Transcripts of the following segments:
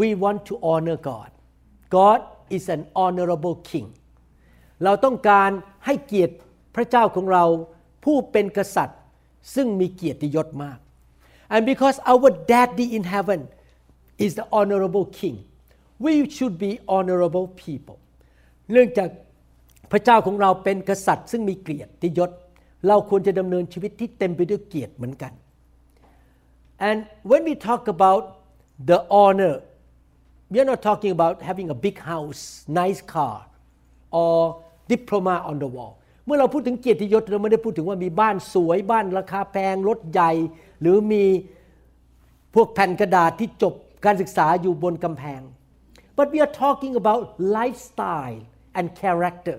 we want to honor God. God is an honorable king. เราต้องการให้เกียรติพระเจ้าของเราผู้เป็นกษัตริย์ซึ่งมีเกียรติยศมาก and because our daddy in heaven is the honorable king we should be honorable people เนื่องจากพระเจ้าของเราเป็นกษัตริย์ซึ่งมีเกียรติยศ เราควรจะดำเนินชีวิตที่เต็มไปด้วยเกียรติเหมือนกัน and when we talk about the honor we are not talking about having a big house nice car or diploma on the wall เมื่อเราพูดถึงเกียรติยศเราไม่ได้พูดถึงว่ามีบ้านสวยบ้านราคาแพงรถใหญ่ หรือมีพวกแผ่นกระดาษที่จบการศึกษาอยู่บนกำแพง but we are talking about lifestyle and character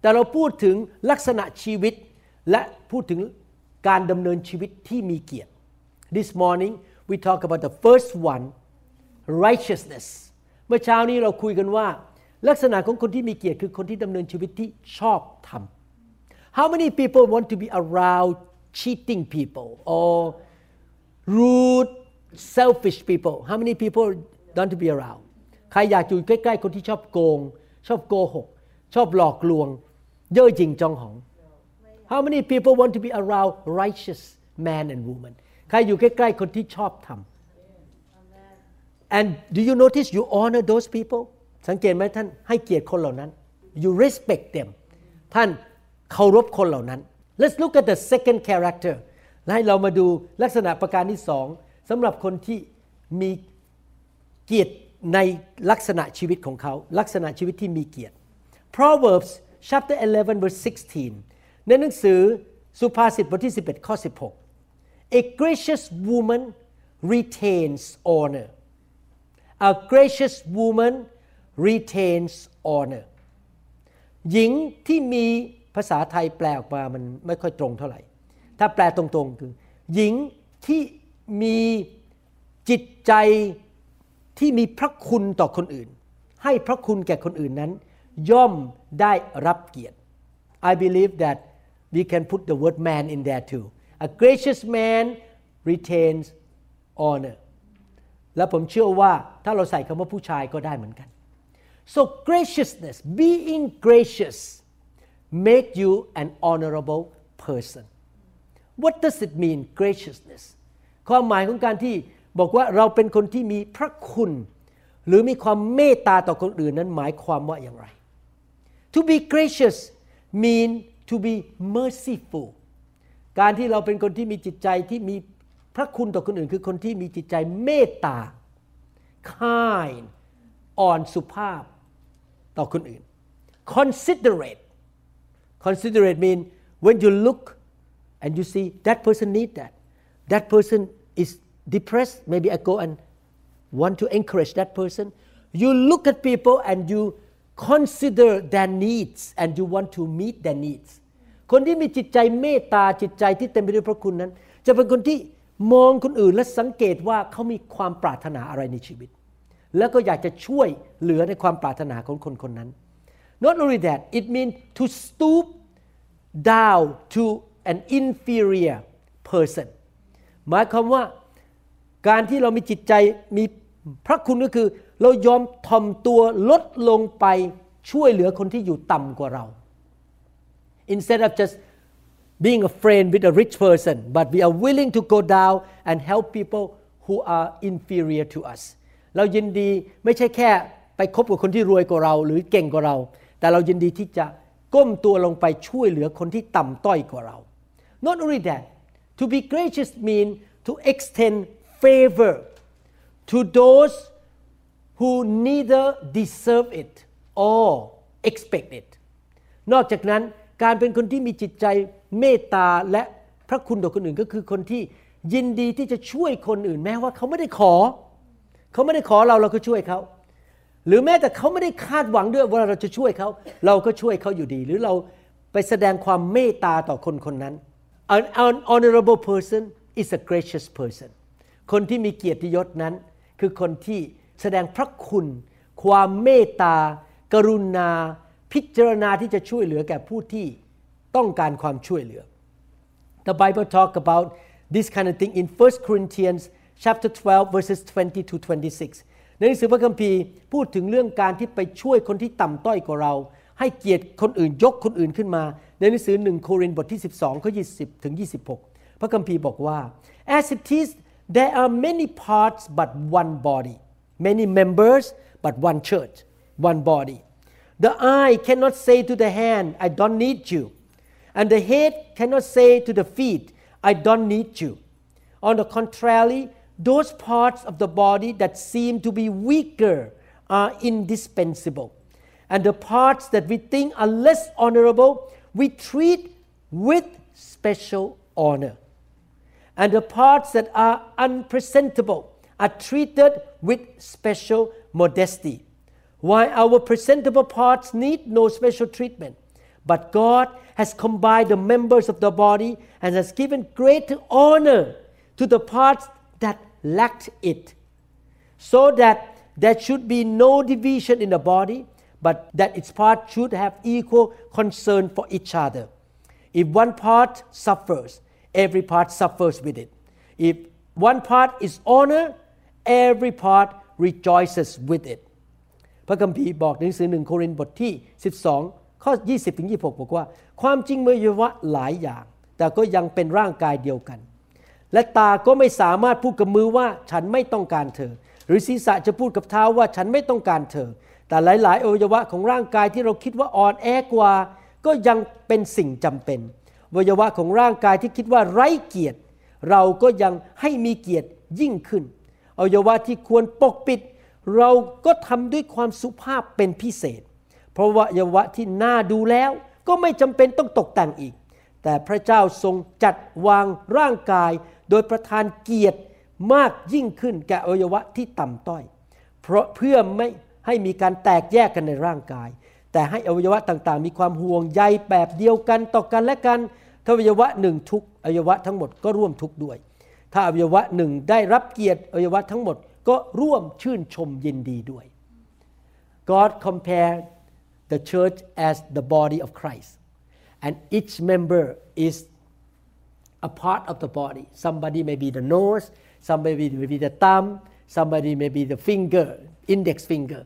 แต่เราพูดถึงลักษณะชีวิต และพูดถึงการดำเนินชีวิตที่มีเกียรติ this morning we talk about the first one righteousness เมื่อเช้านี้เราคุยกันว่า ลักษณะของคนที่มีเกียรติคือคนที่ดำเนินชีวิตที่ชอบธรรม How many people want to be around cheating people or rude selfish people How many people don't to be around ใครอยากอยู่ใกล้ๆคนที่ชอบโกง ชอบโกหก ชอบหลอกลวง เย่อหยิ่งจองหอง How many people want to be around righteous man and woman ใครอยู่ใกล้ๆคนที่ชอบธรรม and do you notice you honor those people สังเกตไหมท่านให้เกียรติคนเหล่านั้น you respect them ท่านเคารพคนเหล่านั้น let's look at the second character และให้เรามาดูลักษณะประการที่สองสำหรับคนที่มีเกียรติในลักษณะชีวิตของเขา ลักษณะชีวิตที่มีเกียรติ Proverbs chapter 11 verse 16 ในหนังสือสุภาษิตบทที่ 11 ข้อ 16 A gracious woman retains honor A gracious woman retains honor หญิงที่มีภาษาไทยแปลออกมามันไม่ค่อยตรงเท่าไหร่ ถ้าแปลตรงๆ คือ หญิงที่มีจิตใจที่มีพระคุณต่อคนอื่น ให้พระคุณแก่คนอื่นนั้น ย่อมได้รับเกียรติ I believe that we can put the word man in there too a gracious man retains honor และผมเชื่อว่าถ้าเราใส่คำว่าผู้ชายก็ได้เหมือนกัน so graciousness being gracious make you an honorable person what does it mean graciousness ความหมายของการที่บอกว่าเราเป็นคนที่มีพระคุณ หรือมีความเมตตาต่อคนอื่นนั้นหมายความว่าอย่างไร to be gracious mean to be merciful การที่เราเป็นคนที่มีจิตใจที่มี พระคุณต่อคนอื่นคือคนที่มีจิตใจเมตตา kind อ่อนสุภาพต่อคนอื่น considerate considerate mean when you look and you see that person need that that person is depressed maybe I go and want to encourage that person you look at people and you consider their needs and you want to meet their needs คนที่มีจิตใจเมตตาจิตใจที่เต็มไปด้วยพระคุณนั้น จะเป็นคนที่ มองคนอื่นและสังเกตว่าเขามีความปรารถนาอะไรในชีวิต แล้วก็อยากจะช่วยเหลือในความปรารถนาของคนคนนั้น not only that it means to stoop down to an inferior person หมายความว่าการที่เรามีจิตใจมีพระคุณก็คือ เรายอมทอมตัวลดลงไปช่วยเหลือคนที่อยู่ต่ำกว่าเรา instead of just being a friend with a rich person but we are willing to go down and help people who are inferior to us เรายินดีไม่ใช่แค่ไปคบกับคนที่รวยกว่าเรา หรือเก่งกว่าเรา แต่เรายินดีที่จะก้มตัวลงไปช่วยเหลือคนที่ต่ำต้อยกว่าเรา not only that to be gracious mean to extend favor to those who neither deserve it or expect it นอกจากนั้นการเป็นคนที่มีจิตใจ เมตตาและพระคุณต่อคนอื่นก็คือคนที่ยินดีที่จะช่วยคนอื่น แม้ว่าเขาไม่ได้ขอ เขาไม่ได้ขอเราเราก็ช่วยเขา หรือแม้แต่เขาไม่ได้คาดหวังด้วยว่าเราจะช่วยเขา เราก็ช่วยเขาอยู่ดี หรือเราไปแสดงความเมตตาต่อคนคนนั้น an, an honorable person is a gracious person คนที่มีเกียรติยศนั้น คือคนที่แสดงพระคุณ ความเมตตา กรุณา พิจารณาที่จะช่วยเหลือแก่ผู้ที่ ต้องการความช่วยเหลือ The Bible talk about this kind of thing in 1 Corinthians chapter 12 verses 20 to 26ในหนังสือพระคัมภีร์พูดถึงเรื่องการที่ไปช่วยคนที่ต่ำต้อยกว่าเรา ให้เกียรติคนอื่นยกคนอื่นขึ้นมา ในหนังสือ1โครินธ์บทที่ 12ข้อ20 ถึง 26 พระคัมภีร์บอกว่า as it is there are many parts but one body many members but one church one body the eye cannot say to the hand I don't need you and the head cannot say to the feet I don't need you. On the contrary those parts of the body that seem to be weaker are indispensable. And the parts that we think are less honorable we treat with special honor. And the parts that are unpresentable are treated with special modesty. While our presentable parts need no special treatment, but God has combined the members of the body and has given great honor to the parts that lacked it, so that there should be no division in the body, but that its parts should have equal concern for each other. If one part suffers, every part suffers with it. If one part is honor, every part rejoices with it. พระคัมภีร์บอกในหนังสือหนึ่งโครินธ์บทที่ 12 ข้อ 20ถึง26 บอกว่า ความจริงมีอวัยวะหลายอย่าง แต่ก็ยังเป็นร่างกายเดียวกัน และตาก็ไม่สามารถพูดกับมือว่าฉันไม่ต้องการเธอ หรือศีรษะจะพูดกับเท้าว่าฉันไม่ต้องการเธอ แต่หลาย ๆ อวัยวะของร่างกายที่เราคิดว่าอ่อนแอกว่า ก็ยังเป็นสิ่งจำเป็นอวัยวะของร่างกายที่คิดว่าไร้เกียรติ เราก็ยังให้มีเกียรติยิ่งขึ้นอวัยวะที่ควรปกปิด เราก็ทำด้วยความสุภาพเป็นพิเศษ เพราะว่าอวัยวะที่น่าดูแล้ว ก็ไม่จำเป็นต้องตกแต่งอีก แต่พระเจ้าทรงจัดวางร่างกาย โดยประทานเกียรติมากยิ่งขึ้นแก่อวัยวะที่ต่ำต้อย เพราะเพื่อไม่ให้มีการแตกแยกกันในร่างกาย แต่ให้อวัยวะต่างๆ มีความห่วงใยแบบเดียวกันต่อกันและกันถ้าอวัยวะหนึ่งทุกอวัยวะทั้งหมดก็ร่วมทุกด้วย ถ้าอวัยวะหนึ่งได้รับเกียรติอวัยวะทั้งหมดก็ร่วมชื่นชมยินดีด้วย God compared the church as the body of Christ and each member is a part of the body somebody may be the nose somebody may be the thumb somebody may be the finger index finger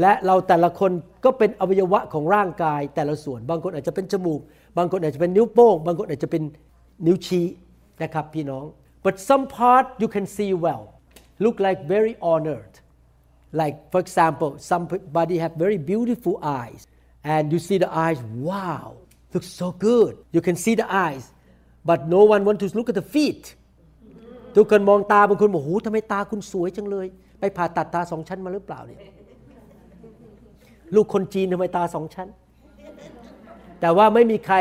และเราแต่ละคนก็เป็นอวัยวะของร่างกายแต่ละส่วน บางคนอาจจะเป็นจมูก บางคนอาจจะเป็นนิ้วโป้ง บางคนอาจจะเป็นนิ้วชี้นะครับพี่น้อง but some part you can see well look like very honored like for example somebody have very beautiful eyes and you see the eyes wow looks so good you can see the eyes but no one want to look at the feet ทุกคนมองตาบางคนบอกโหทำไมตาคุณสวยจังเลย ไปผ่าตัดตาสองชั้นมาหรือเปล่าเนี่ย ลูกคนจีนทำไมตาสองชั้น แต่ว่าไม่มีใคร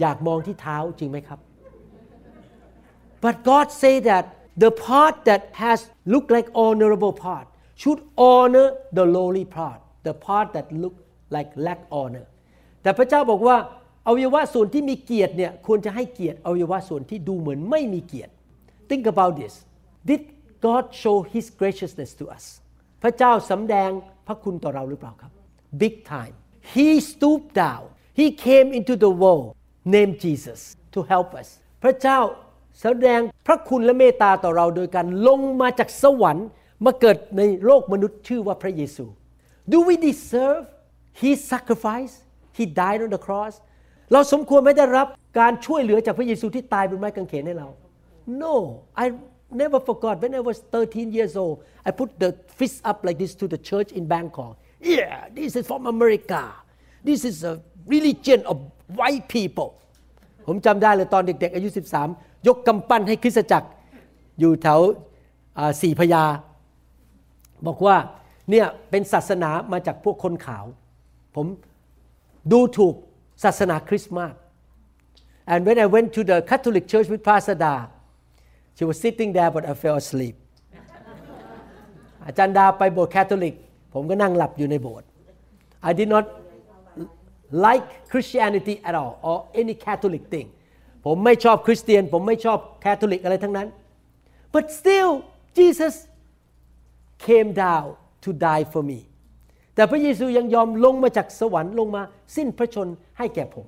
อยากมองที่เท้าจริงไหมครับ but God say that the part that has look like honorable part should honor the lowly part the part that look like lack honor แต่พระเจ้าบอกว่าอวัยวะส่วนที่มีเกียรติเนี่ยควรจะให้เกียรติอวัยวะส่วนที่ดูเหมือนไม่มีเกียรติ think about this did God show His graciousness to us พระเจ้าสำแดงพระคุณต่อเราหรือเปล่าครับ big time He stooped down He came into the world named Jesus to help us พระเจ้าแสดงพระคุณและเมตตาต่อเราโดยการลงมาจากสวรรค์ มาเกิดในโลกมนุษย์ชื่อว่าพระเยซู Do we deserve His sacrifice He died on the cross เราสมควรไม่ได้รับการช่วยเหลือจากพระเยซูที่ตายบนไม้กางเขนให้เรา No I never forgot when I was 13 years old I put the fist up like this to the church in Bangkok Yeah this is from America This is a religion of white people ผมจำได้เลยตอนเด็กๆอายุ 13 ยกกำปั้นให้คริสตจักรอยู่แถวสี่พยา บอกว่าเนี่ยเป็นศาสนามาจากพวกคนขาว ผมดูถูกศาสนาคริสต์มาก and when I went to the Catholic church with Pasada she was sitting there but I fell asleep อาจารย์ดาไปโบสถ์แคทอลิก ผมก็นั่งหลับอยู่ในโบสถ์ I did not like Christianity at all or any Catholic thing ผมไม่ชอบคริสเตียน ผมไม่ชอบแคทอลิกอะไรทั้งนั้น but still Jesus came down to die for me แต่พระเยซูยังยอมลงมาจากสวรรค์ลงมาสิ้นพระชนให้แก่ผม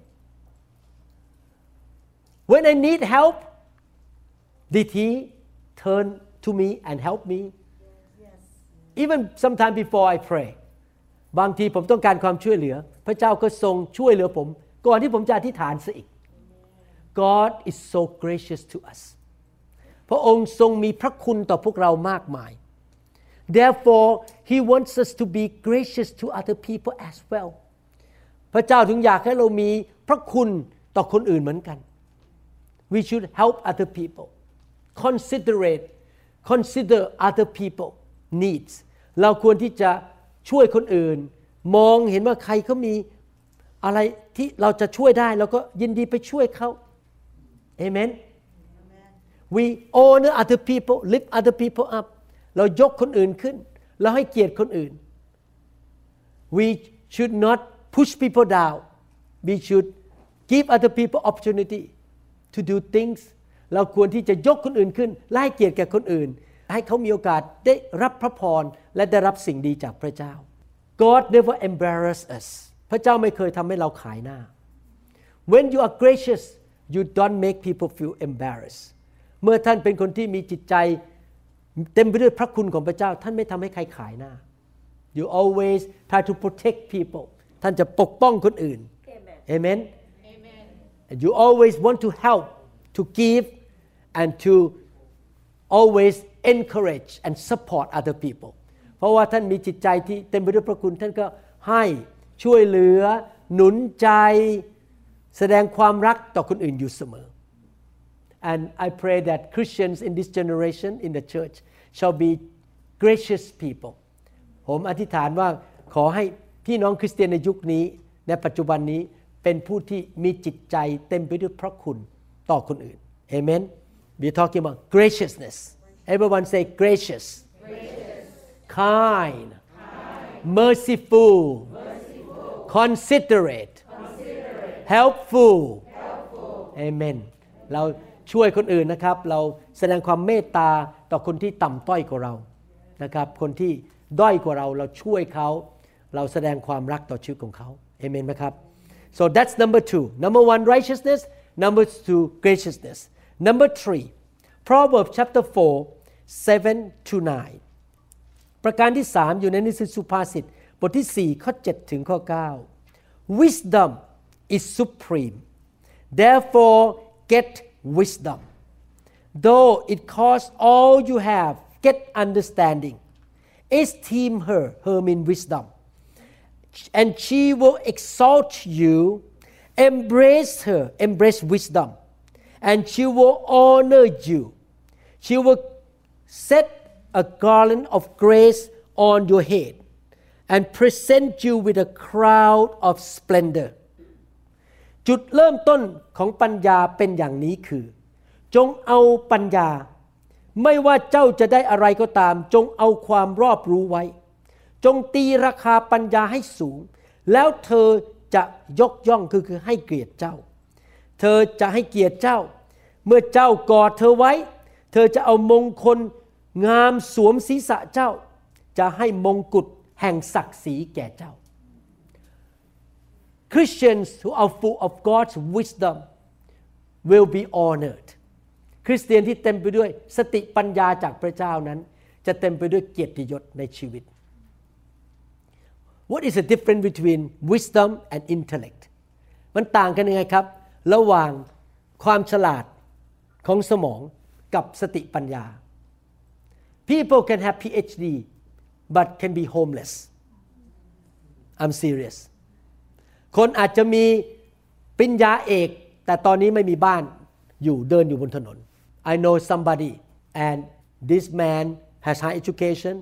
When I need help did he turn to me and help me even sometime before I pray บางทีผมต้องการความช่วยเหลือ พระเจ้าก็ทรงช่วยเหลือผม ก่อนที่ผมจะอธิษฐานซะอีก God is so gracious to us พระองค์ทรงมีพระคุณต่อพวกเรามากมาย therefore he wants us to be gracious to other people as well พระเจ้าถึงอยากให้เรามีพระคุณต่อคนอื่นเหมือนกัน we should help other people considerate consider other people needs เราควรที่จะช่วยคนอื่น มองเห็นว่าใครเขามีอะไรที่เราจะช่วยได้เราก็ยินดีไปช่วยเขา Amen we honor other people lift other people up เรายกคนอื่นขึ้น เราให้เกียรติคนอื่น we should not push people down we should give other people opportunity to do things เราควรที่จะยกคนอื่นขึ้นและให้เกียรติแก่คนอื่น ให้เขามีโอกาสได้รับพระพรและได้รับสิ่งดีจากพระเจ้า God never embarrass us พระเจ้าไม่เคยทำให้เราขายหน้า when you are gracious you don't make people feel embarrassed เมื่อท่านเป็นคนที่มีจิตใจ เต็มไปด้วยพระคุณของพระเจ้า ท่านไม่ทำให้ใครขายหน้า you always try to protect people ท่านจะปกป้องคนอื่น amen and you always want to help to give and to always encourage and support other people เพราะว่าท่านมีจิตใจที่เต็มไปด้วยพระคุณ ท่านก็ให้ช่วยเหลือ หนุนใจ แสดงความรักต่อคนอื่นอยู่เสมอ and I pray that Christians in this generation in the church shall be gracious people ผมอธิษฐานว่าขอให้พี่น้องคริสเตียนในยุคนี้ในปัจจุบันนี้เป็นผู้ที่มีจิตใจเต็มไปด้วยพระคุณต่อคนอื่น Amen We're talking about graciousness Everyone say gracious, kind, merciful, considerate, helpful Amen เรา ช่วยคนอื่นนะครับ เราแสดงความเมตตาต่อคนที่ต่ำต้อยกว่าเรานะครับ คนที่ด้อยกว่าเราเราช่วยเขา เราแสดงความรักต่อชีวิตของเขาเอเมนไหมครับ so that's number two number one righteousness number two graciousness number three Proverbs chapter 4 7 to 9 ประการที่สามอยู่ในหนิสสุภาษิตบทที่ 4 ข้อ 7 ถึงข้อ 9 Wisdom is supreme therefore get wisdom. Though it costs all you have get understanding. Esteem her her mean wisdom. And she will exalt you embrace her embrace wisdom. And she will honor you. She will set a garland of grace on your head and present you with a crown of splendor จุดเริ่มต้นของปัญญาเป็นอย่างนี้คือ จงเอาปัญญา ไม่ว่าเจ้าจะได้อะไรก็ตาม จงเอาความรอบรู้ไว้ จงตีราคาปัญญาให้สูง แล้วเธอจะยกย่องคือคือให้เกียรติเจ้า เธอจะให้เกียรติเจ้า เมื่อเจ้ากอดเธอไว้ เธอจะเอามงคลงามสวมศีรษะเจ้า จะให้มงกุฎแห่งศักดิ์ศรีแก่เจ้า Christians who are full of God's wisdom will be honored คริสเตียนที่เต็มไปด้วยสติปัญญาจากพระเจ้านั้น จะเต็มไปด้วยเกียรติยศในชีวิต What is the difference between wisdom and intellect มันต่างกันยังไงครับ ระหว่างความฉลาดของสมองกับสติปัญญา People can have PhD but can be homeless I'm serious คนอาจจะมีปริญญาเอก แต่ตอนนี้ไม่มีบ้านอยู่เดินอยู่บนถนน I know somebody and this man has high education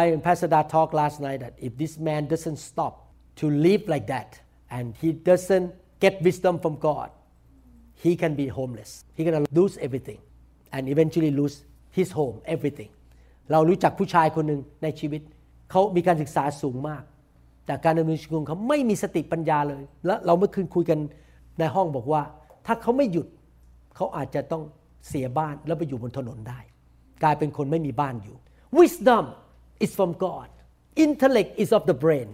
I and Pastor Da talked last night that if this man doesn't stop to live like that and he doesn't get wisdom from God he can be homeless he gonna lose everything and eventually lose his home everything เรารู้จักผู้ชายคนหนึ่งในชีวิต เขามีการศึกษาสูงมาก แต่การดำเนินชีวิตของเขาไม่มีสติปัญญาเลย และเราเมื่อคืนคุยกันในห้องบอกว่า ถ้าเขาไม่หยุดเขาอาจจะต้องเสียบ้านแล้วไปอยู่บนถนนได้ กลายเป็นคนไม่มีบ้านอยู่ wisdom is from God intellect is of the brain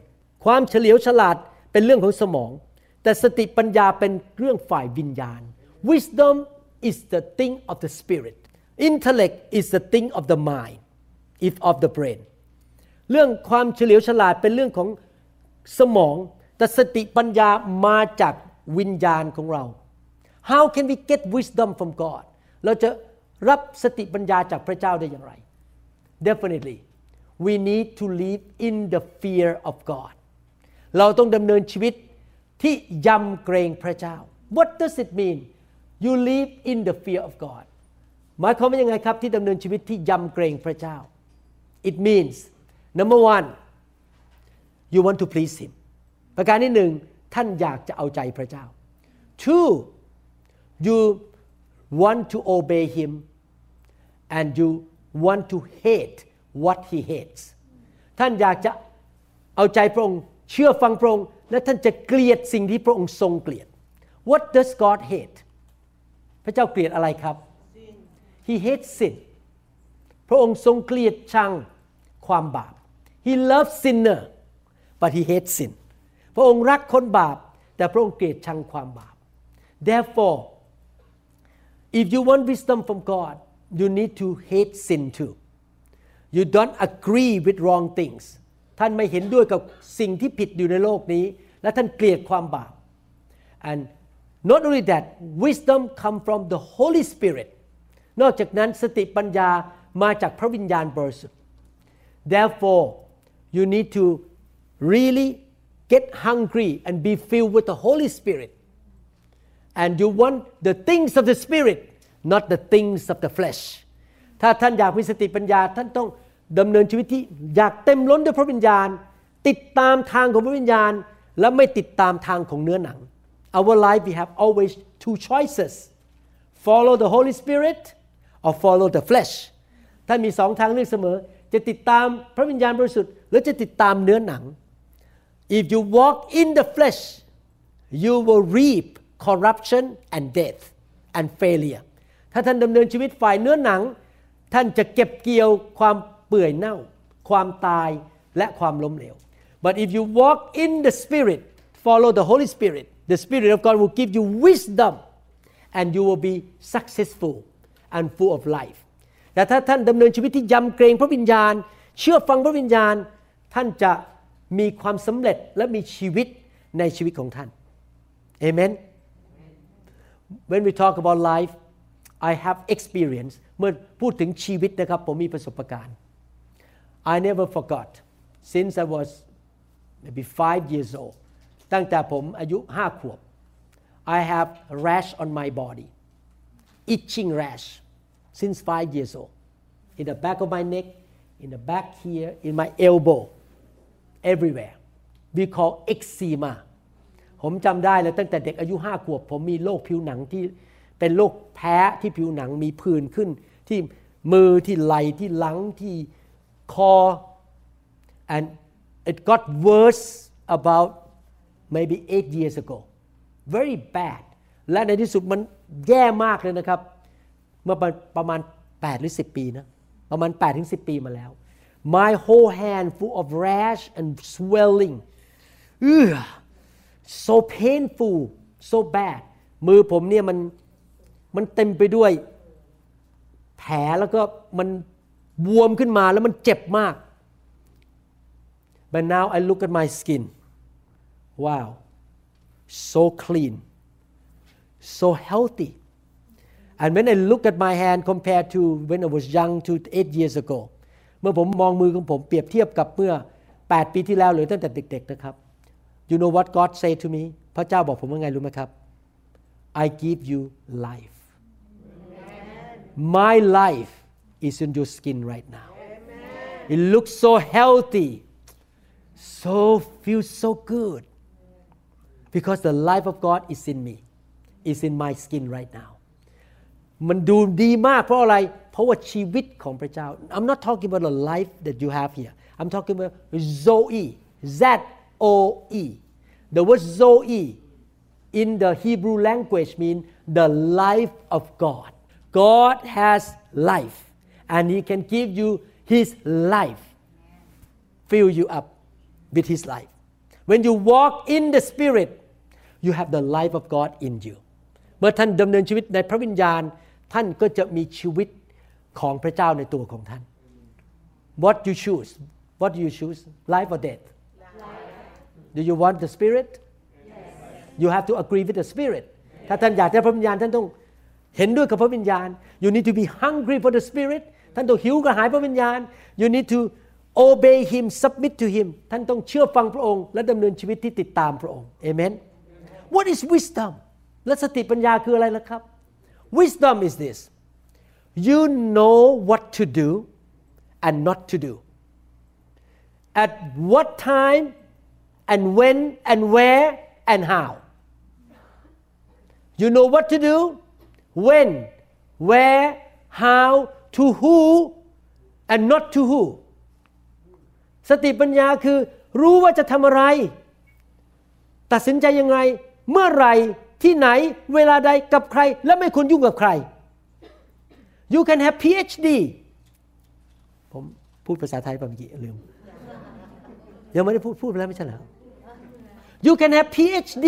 ความเฉลียวฉลาดเป็นเรื่องของสมอง แต่สติปัญญาเป็นเรื่องฝ่ายวิญญาณ wisdom is the thing of the spirit intellect is the thing of the mind if of the brain เรื่องความเฉลียวฉลาดเป็นเรื่องของ สมอง แต่สติปัญญามาจากวิญญาณของเรา How can we get wisdom from God เราจะรับสติปัญญาจากพระเจ้าได้อย่างไร Definitely we need to live in the fear of God เราต้องดำเนินชีวิตที่ยำเกรงพระเจ้า What does it mean you live in the fear of God หมายความว่ายังไงครับที่ดำเนินชีวิตที่ยำเกรงพระเจ้า It means number one you want to please him ประการที่หนึ่งท่านอยากจะเอาใจพระเจ้า two you want to obey him and you want to hate what he hates ท่านอยากจะเอาใจพระองค์ เชื่อฟังพระองค์และท่านจะเกลียดสิ่งที่พระองค์ทรงเกลียด What does God hate พระเจ้าเกลียดอะไรครับ He hates sin พระองค์ทรงเกลียดชังความบาป He loves sinner but he hates sin พระองค์รักคนบาป แต่พระองค์เกลียดชังความบาป Therefore if you want wisdom from God you need to hate sin too you don't agree with wrong things ท่านไม่เห็นด้วยกับสิ่งที่ผิดอยู่ในโลกนี้ และท่านเกลียดความบาป and not only that wisdom come from the Holy Spirit นอกจากนั้นสติปัญญามาจากพระวิญญาณบริสุทธิ์ therefore you need to really get hungry and be filled with the Holy Spirit and you want the things of the Spirit not the things of the flesh ถ้าท่านอยากมีสติปัญญาท่านต้องดำเนินชีวิตที่อยากเต็มล้นด้วยพระวิญญาณ ติดตามทางของพระวิญญาณ และไม่ติดตามทางของเนื้อหนัง Our life we have always two choices follow the Holy Spirit or follow the flesh ท่านมีสองทางเลือกเสมอ จะติดตามพระวิญญาณบริสุทธิ์หรือจะติดตามเนื้อหนัง If you walk in the flesh you will reap corruption and death and failure ถ้าท่านดำเนินชีวิตฝ่ายเนื้อหนัง ท่านจะเก็บเกี่ยวความเปื่อยเน่า ความตายและความล้มเหลว but if you walk in the spirit follow the Holy Spirit the Spirit of God will give you wisdom and you will be successful and full of life แต่ถ้าท่านดำเนินชีวิตที่ยำเกรงพระวิญญาณ เชื่อฟังพระวิญญาณ ท่านจะ มีความสำเร็จและมีชีวิตในชีวิตของท่านเอเมน When we talk about life I have experience เมื่อพูดถึงชีวิตนะครับผมมีประสบการณ์ I never forgot since I was maybe five years old ตั้งแต่ผมอายุห้าขวบ I have rash on my body itching rash since five years old in the back of my neck in the back here in my elbow everywhere we call eczema ผมจำได้เลยตั้งแต่เด็กอายุห้าขวบ ผมมีโรคผิวหนังที่เป็นโรคแพ้ที่ผิวหนังมีผื่นขึ้น ที่มือที่ไหล่ที่หลังที่คอ and it got worse about maybe eight years ago very bad และในที่สุดมันแย่มากเลยนะครับ เมื่อประมาณ 8 หรือ 10 ปีนะ ประมาณ8ถึง10 ปีมาแล้ว my whole hand full of rash and swelling Ugh, so painful so bad มือผมเนี่ยมันมันเต็มไปด้วย แผลแล้วก็มันบวมขึ้นมาแล้วมันเจ็บมาก but now I look at my skin wow so clean so healthy and when I look at my hand compared to when I was young to eight years ago มื่อผมมองมือของผมเปรียบเทียบกับเมื่อ 8 ปีที่แล้วหรือตั้งแต่เด็กๆนะครับ you know what God say to me พระเจ้าบอกผมว่าไงรู้ไหมครับ I give you life my life is in your skin right now it looks so healthy so feels so good because the life of God is in me is in my skin right now มันดูดีมากเพราะอะไร เพราะว่าชีวิตของพระเจ้า I'm not talking about the life that you have here I'm talking about Zoe Z O E the word Zoe in the Hebrew language mean the life of God God has life and he can give you his life fill you up with his life when you walk in the spirit you have the life of God in you เมื่อท่านดำเนินชีวิตในพระวิญญาณ ท่านก็จะมีชีวิตของพระเจ้าในตัวของท่าน What you choose What do you choose life or death Do you want the spirit You have to agree with the spirit ถ้าท่านอยากได้พระวิญญาณท่านต้องเห็นด้วยกับพระวิญญาณ You need to be hungry for the spirit ท่านต้องหิวกระหายพระวิญญาณ You need to obey him submit to him ท่านต้องเชื่อฟังพระองค์ และดำเนินชีวิตที่ติดตามพระองค์ Amen What is wisdom และสติปัญญาคืออะไรล่ะครับ Wisdom is this you know what to do and not to do at what time and when and where and how you know what to do when where how to who and not to who สติปัญญาคือรู้ว่าจะทำอะไร ตัดสินใจยังไง เมื่อไร ที่ไหนเวลาใดกับใคร และไม่ควรยุ่งกับใคร you can have PhD ผมพูดภาษาไทยไปเมื่อกี้ลืม ยังไม่ได้พูดพูดไปแล้วไม่ใช่เหรอ you can have PhD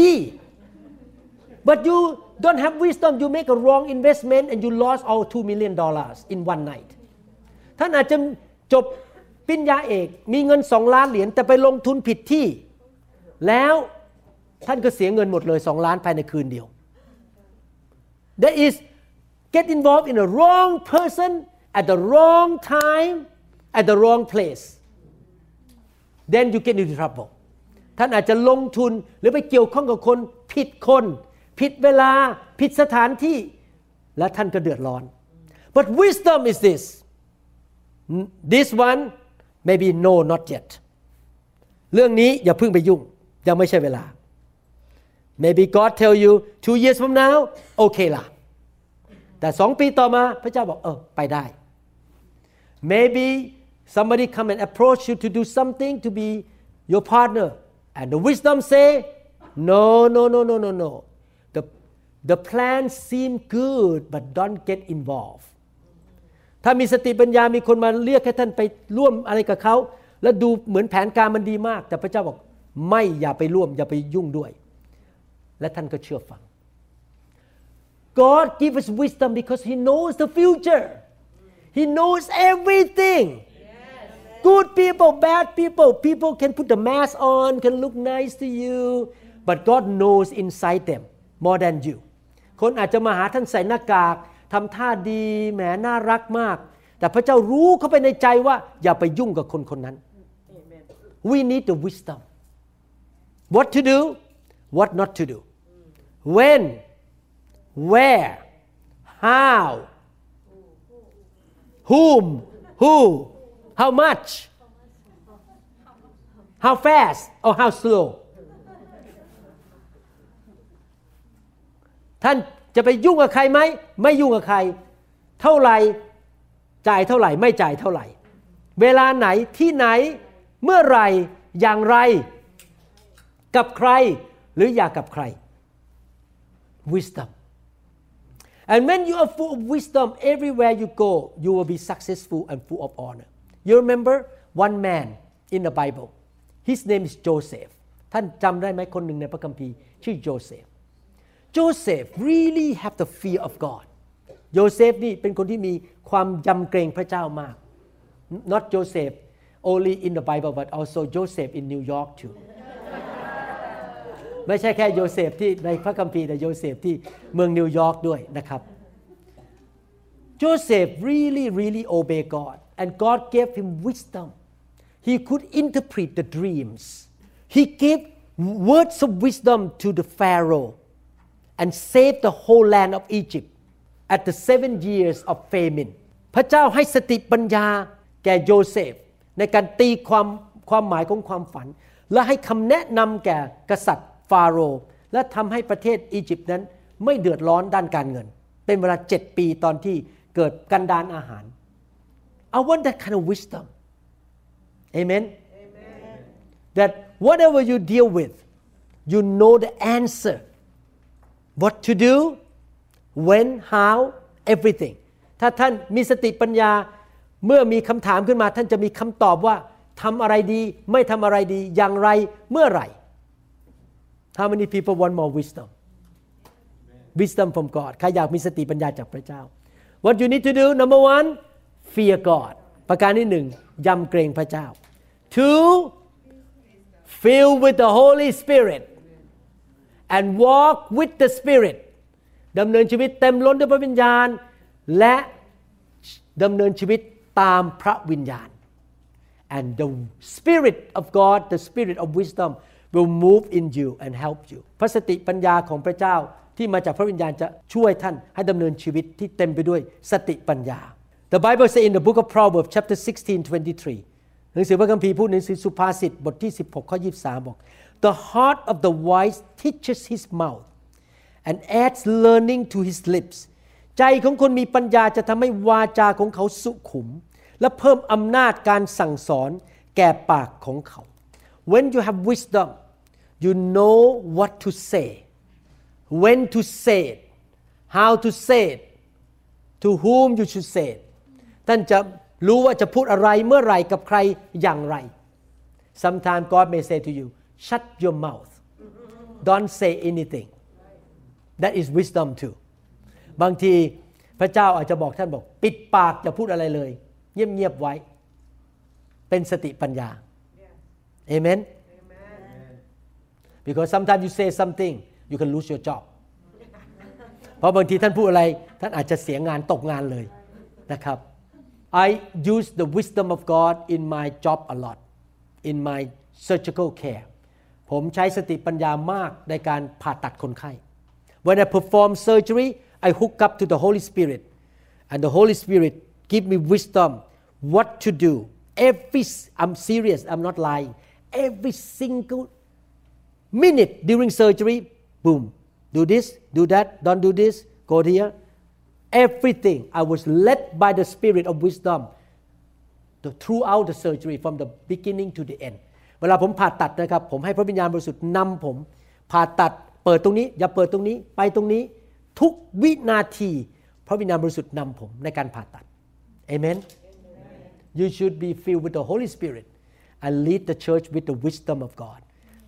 but you don't have wisdom you make a wrong investment and you lost all two million dollars in one night ท่านอาจจะจบปริญญาเอก มีเงินสองล้านเหรียญแต่ไปลงทุนผิดที่ แล้ว ท่านก็เสียเงินหมดเลยสองล้านภายในคืนเดียว that is get involved in the wrong person at the wrong time at the wrong place then you get into trouble ท่านอาจจะลงทุนหรือไปเกี่ยวข้องกับคนผิดคน ผิดเวลาผิดสถานที่และท่านก็เดือดร้อน but wisdom is this this one maybe no not yet เรื่องนี้อย่าเพิ่งไปยุ่งยังไม่ใช่เวลา maybe God tell you two years from now โอเคล่ะแต่สองปีต่อมาพระเจ้าบอกเออไปได้ maybe somebody come and approach you to do something to be your partner and the wisdom say no no no no no no the the plan seem good but don't get involved ถ้ามีสติปัญญามีคนมาเรียกให้ท่านไปร่วมอะไรกับเขา แล้วดูเหมือนแผนการมันดีมาก แต่พระเจ้าบอกไม่อย่าไปร่วมอย่าไปยุ่งด้วย และท่านก็เชื่อฟัง God give us wisdom because He knows the future He knows everything good people bad people people can put the mask on can look nice to you but God knows inside them more than you คนอาจจะมาหาท่านใส่หน้ากากทำท่าดีแหมน่ารักมาก แต่พระเจ้ารู้เข้าไปในใจว่าอย่าไปยุ่งกับคนคนนั้น we need the wisdom what to do what not to do when where how whom who how much how fast or how slow ท่านจะไปยุ่งกับใครไหม ไม่ยุ่งกับใคร เท่าไหร่จ่ายเท่าไหร่ ไม่จ่ายเท่าไหร่ เวลาไหนที่ไหนเมื่อไหร่อย่างไร กับใคร หรืออยากกับใคร wisdom and when you are full of wisdom everywhere you go you will be successful and full of honor you remember one man in the Bible his name is Joseph ท่านจำได้ไหมคนหนึ่งในพระคัมภีร์ชื่อโจเซฟ Joseph really have the fear of God โยเซฟนี่เป็นคนที่มีความยำเกรงพระเจ้ามาก not Joseph only in the Bible but also Joseph in New York too ไม่ใช่แค่โยเซฟที่ในพระคัมภีร์แต่โยเซฟที่เมืองนิวยอร์กด้วยนะครับ Joseph really really obey God and God gave him wisdom he could interpret the dreams he gave words of wisdom to the Pharaoh and saved the whole land of Egypt at the seven years of famine พระเจ้าให้สติปัญญาแก่โยเซฟในการตีความความหมายของความฝัน และให้คำแนะนำแก่กษัตริย์ ฟาโรห์และทำให้ประเทศอียิปต์นั้นไม่เดือดร้อนด้านการเงิน เป็นเวลาเจ็ดปีตอนที่เกิดกันดานอาหาร I want that kind of wisdom Amen that whatever you deal with you know the answer what to do when how everything ถ้าท่านมีสติปัญญาเมื่อมีคำถามขึ้นมาท่านจะมีคำตอบว่าทำอะไรดี ไม่ทำอะไรดีอย่างไรเมื่อไหร่ How many people want more wisdom wisdom from God ใครอยากมีสติปัญญาจากพระเจ้า What you need to do number one fear God ประการที่หนึ่งยำเกรงพระเจ้า two fill with the Holy Spirit and walk with the Spirit ดำเนินชีวิตเต็มล้นด้วยพระวิญญาณ และดำเนินชีวิตตามพระวิญญาณ and the Spirit of God the Spirit of wisdom will move in you and help you พระสติปัญญาของพระเจ้าที่มาจากพระวิญญาณจะช่วยท่านให้ดำเนินชีวิตที่เต็มไปด้วยสติปัญญา The Bible says in the book of Proverbs chapter 16 23 หนังสือพระคัมภีร์พูดในหนังสือสุภาษิตบทที่ 16 ข้อ 23 บอก The heart of the wise teaches his mouth and adds learning to his lips ใจของคนมีปัญญาจะทำให้วาจาของเขาสุขุม และเพิ่มอำนาจการสั่งสอนแก่ปากของเขา When you have wisdom you know what to say when to say it how to say it to whom you should say it ท่านจะรู้ว่าจะพูดอะไรเมื่อไรกับใครอย่างไร Sometimes God may say to you shut your mouth don't say anything that is wisdom too บางทีพระเจ้าอาจจะบอกท่านบอก ปิดปากอย่าพูดอะไรเลย เงียบๆไว้ เป็นสติปัญญา Amen because sometimes you say something you can lose your job เพราะบางทีท่านพูดอะไร ท่านอาจจะเสียงานตกงานเลยนะครับ I use the wisdom of God in my job a lot in my surgical care ผมใช้สติปัญญามากในการผ่าตัดคนไข้ When I perform surgery I hook up to the Holy Spirit and the Holy Spirit give me wisdom what to do every I'm serious I'm not lying every single minute during surgery boom do this do that don't do this go here everything I was led by the spirit of wisdom the, throughout the surgery from the beginning to the end เวลาผมผ่าตัดนะครับ ผมให้พระวิญญาณบริสุทธิ์นำผม ผ่าตัด เปิดตรงนี้ อย่าเปิดตรงนี้ ไปตรงนี้ ทุกวินาที พระวิญญาณบริสุทธิ์นำผมในการผ่าตัด Amen you should be filled with the Holy Spirit and lead the church with the wisdom of God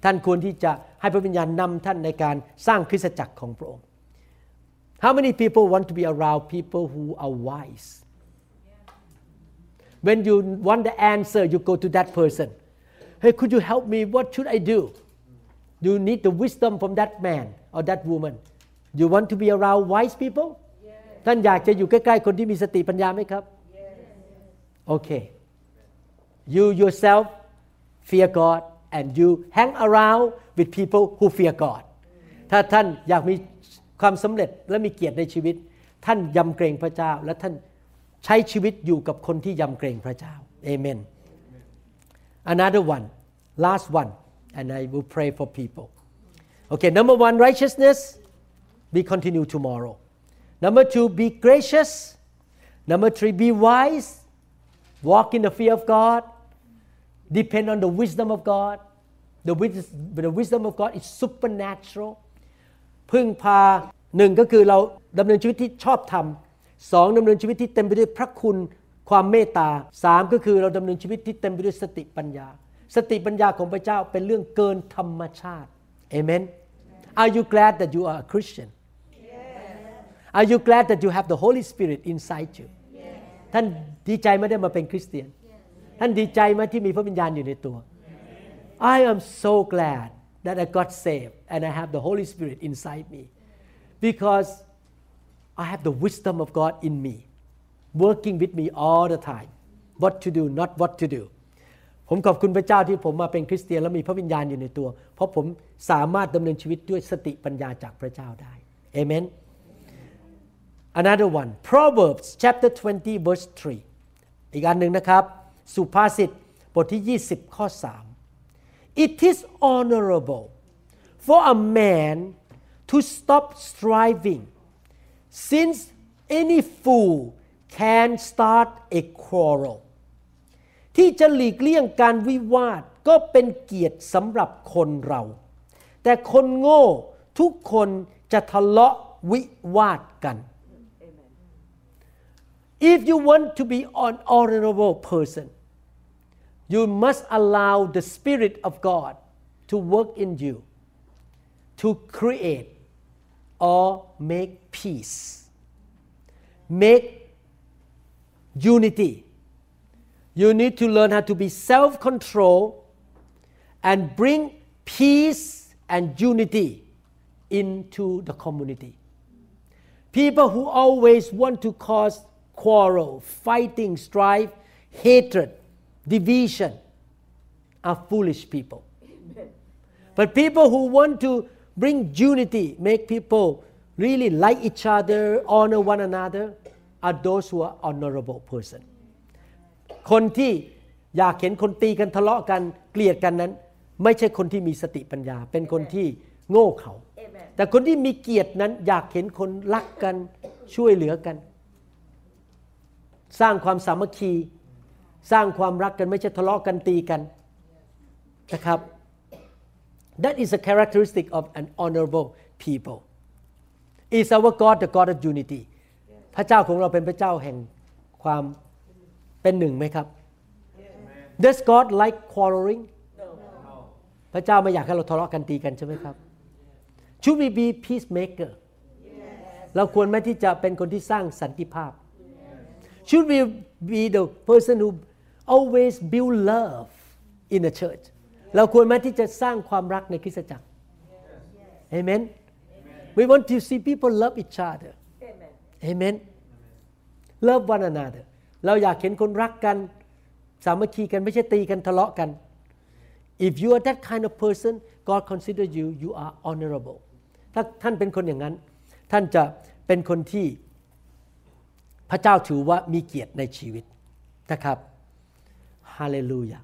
ท่านควรที่จะให้พระวิญญาณนำท่านในการสร้างคริสตจักรของพระองค์ How many people want to be around people who are wise When you want the answer you go to that person Hey could you help me what should I do You need the wisdom from that man or that woman You want to be around wise people ท่านอยากจะอยู่ใกล้ๆคนที่มีสติปัญญาไหมครับ Okay you yourself fear God and you hang around with people who fear God ถ้าท่านอยากมีความสำเร็จและมีเกียรติในชีวิต ท่านยำเกรงพระเจ้า และท่านใช้ชีวิตอยู่กับคนที่ยำเกรงพระเจ้า Amen another one last one and I will pray for people okay number one righteousness we continue tomorrow number two be gracious number three be wise walk in the fear of God depend on the wisdom of God the wis- the wisdom of God is supernatural พึ่งพาหนึ่งก็คือเราดำเนินชีวิตที่ชอบธรรมสองดำเนินชีวิตที่เต็มไปด้วยพระคุณความเมตตาสามก็คือเราดำเนินชีวิตที่เต็มไปด้วยสติปัญญา สติปัญญาของพระเจ้าเป็นเรื่องเกินธรรมชาติเอเมน Are you glad that you are a Christian Are you glad that you have the Holy Spirit inside you ท่านดีใจไหม่ได้มาเป็นคริสเตียน ท่านดีใจไหมที่มีพระวิญญาณอยู่ในตัว I am so glad that I got saved and I have the Holy Spirit inside me because I have the wisdom of God in me working with me all the time what to do not what to do ผมขอบคุณพระเจ้าที่ผมมาเป็นคริสเตียนแล้วมีพระวิญญาณอยู่ในตัว เพราะผมสามารถดำเนินชีวิตด้วยสติปัญญาจากพระเจ้าได้เอเมน Another one Proverbs chapter 20 verse 3 อีกอันหนึ่งนะครับ สุภาษิตบทที่ 20 ข้อ 3 It is honorable for a man to stop striving since any fool can start a quarrel ที่จะหลีกเลี่ยงการวิวาทก็เป็นเกียรติสำหรับคนเรา แต่คนโง่ทุกคนจะทะเลาะวิวาทกัน If you want to be an honorable person you must allow the spirit of God to work in you to create or make peace make unity you need to learn how to be self control and bring peace and unity into the community. People who always want to cause quarrel, fighting, strife, hatred, division are foolish people. But people who want to bring unity, make people really like each other, honor one another, are those who are honorable person. คนที่อยากเห็นคนตีกันทะเลาะกันเกลียดกันนั้น ไม่ใช่คนที่มีสติปัญญา เป็นคนที่โง่เขา แต่คนที่มีเกียรตินั้นอยากเห็นคนรักกันช่วยเหลือกัน สร้างความสามัคคี สร้างความรักกันไม่ใช่ทะเลาะกันตีกันนะครับ That is a characteristic of an honorable people. Is our God the God of unity? พระเจ้าของเราเป็นพระเจ้าแห่งความเป็นหนึ่งไหมครับ Does God like quarreling พระเจ้าไม่อยากให้เราทะเลาะกันตีกันใช่ไหมครับ Should we be peacemaker เราควรไหมที่จะเป็นคนที่สร้างสันติภาพ Should we be the person who always build love in the church เราควรไหมที่จะสร้างความรักในคริสตจักร Amen We want to see people love each other Amen Love one another เราอยากเห็นคนรักกัน สามัคคีกันไม่ใช่ตีกันทะเลาะกัน If you are that kind of person God consider you you are honorable ถ้าท่านเป็นคนอย่างนั้น ท่านจะเป็นคนที่ พระเจ้าถือว่ามีเกียรติในชีวิตนะครับ Hallelujah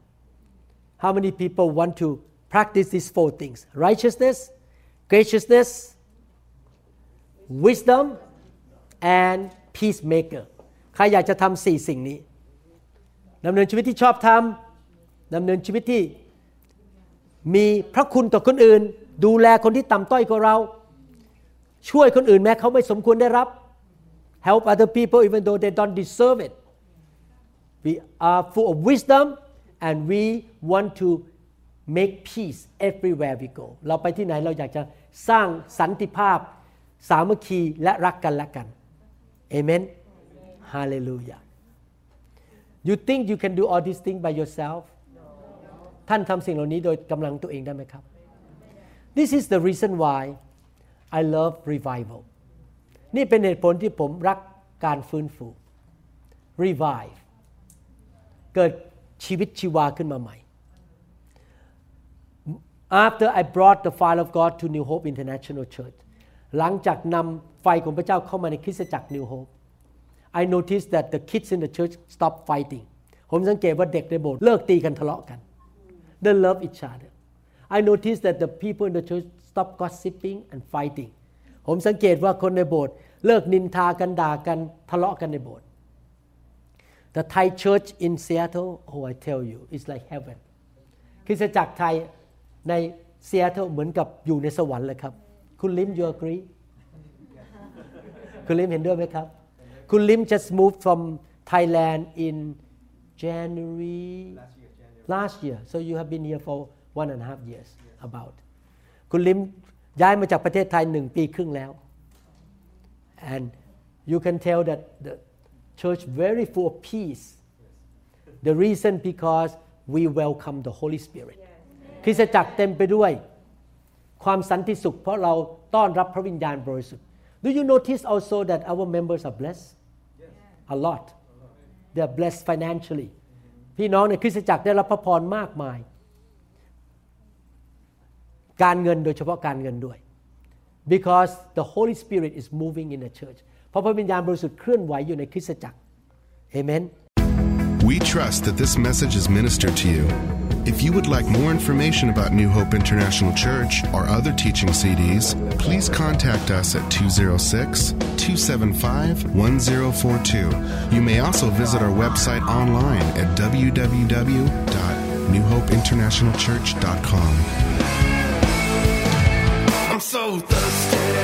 How many people want to practice these four things righteousness graciousness wisdom and peacemaker ใครอยากจะทำสี่สิ่งนี้ดำเนินชีวิตที่ชอบธรรมดำเนินชีวิตที่มีพระคุณต่อคนอื่น ดูแลคนที่ต่ำต้อยกว่าเรา ช่วยคนอื่นแม้เขาไม่สมควรได้รับ help other people even though they don't deserve it we are full of wisdom and we want to make peace everywhere we go เราไปที่ไหนเราอยากจะสร้างสันติภาพ สามัคคีและรักกันและกันเอเมน Hallelujah you think you can do all these things by yourself ท่านทำสิ่งเหล่านี้โดยกำลังตัวเองได้ไหมครับ This is the reason why I love revival นี่เป็นเหตุผลที่ผมรักการฟื้นฟู revive เกิดชีวิตชีวาขึ้นมาใหม่ After I brought the fire of God to New Hope International Church หลังจากนำไฟของพระเจ้าเข้ามาในคริสตจักร New Hope I noticed that the kids in the church stopped fighting ผมสังเกตว่าเด็กในโบสถ์เลิกตีกันทะเลาะกัน They love each other I noticed that the people in the church stop gossiping and fighting ผมสังเกตว่าคนในโบสถ์เลิกนินทากันด่ากันทะเลาะกันในโบสถ์ The Thai church in Seattle oh I tell you it's like heaven คริสตจักรไทยในซีแอตเทิลเหมือนกับอยู่ในสวรรค์เลยครับ คุณลิม you agree คุณลิมเห็นด้วยไหมครับ คุณลิม just moved from Thailand in January last year so you have been here for one and a half years about คุณลิม ย้ายมาจากประเทศไทยหนึ่งปีครึ่งแล้ว and you can tell that the church very full of peace the reason because we welcome the Holy Spirit คริสตจักรเต็มไปด้วยความสันติสุข เพราะเราต้อนรับพระวิญญาณบริสุทธิ์ Do you notice also that our members are blessed a lot they are blessed financially พี่น้องในคริสตจักรได้รับพระพรมากมาย การเงินโดยเฉพาะการเงินด้วย because the Holy Spirit is moving in the church. เพราะพระวิญญาณบริสุทธิ์เคลื่อนไหวอยู่ในคริสตจักร Amen? We trust that this message is ministered to you. If you would like more information about New Hope International Church or other teaching CDs please contact us at 206-275-1042 You may also visit our website online at www.newhopeinternationalchurch.com go. Thursday.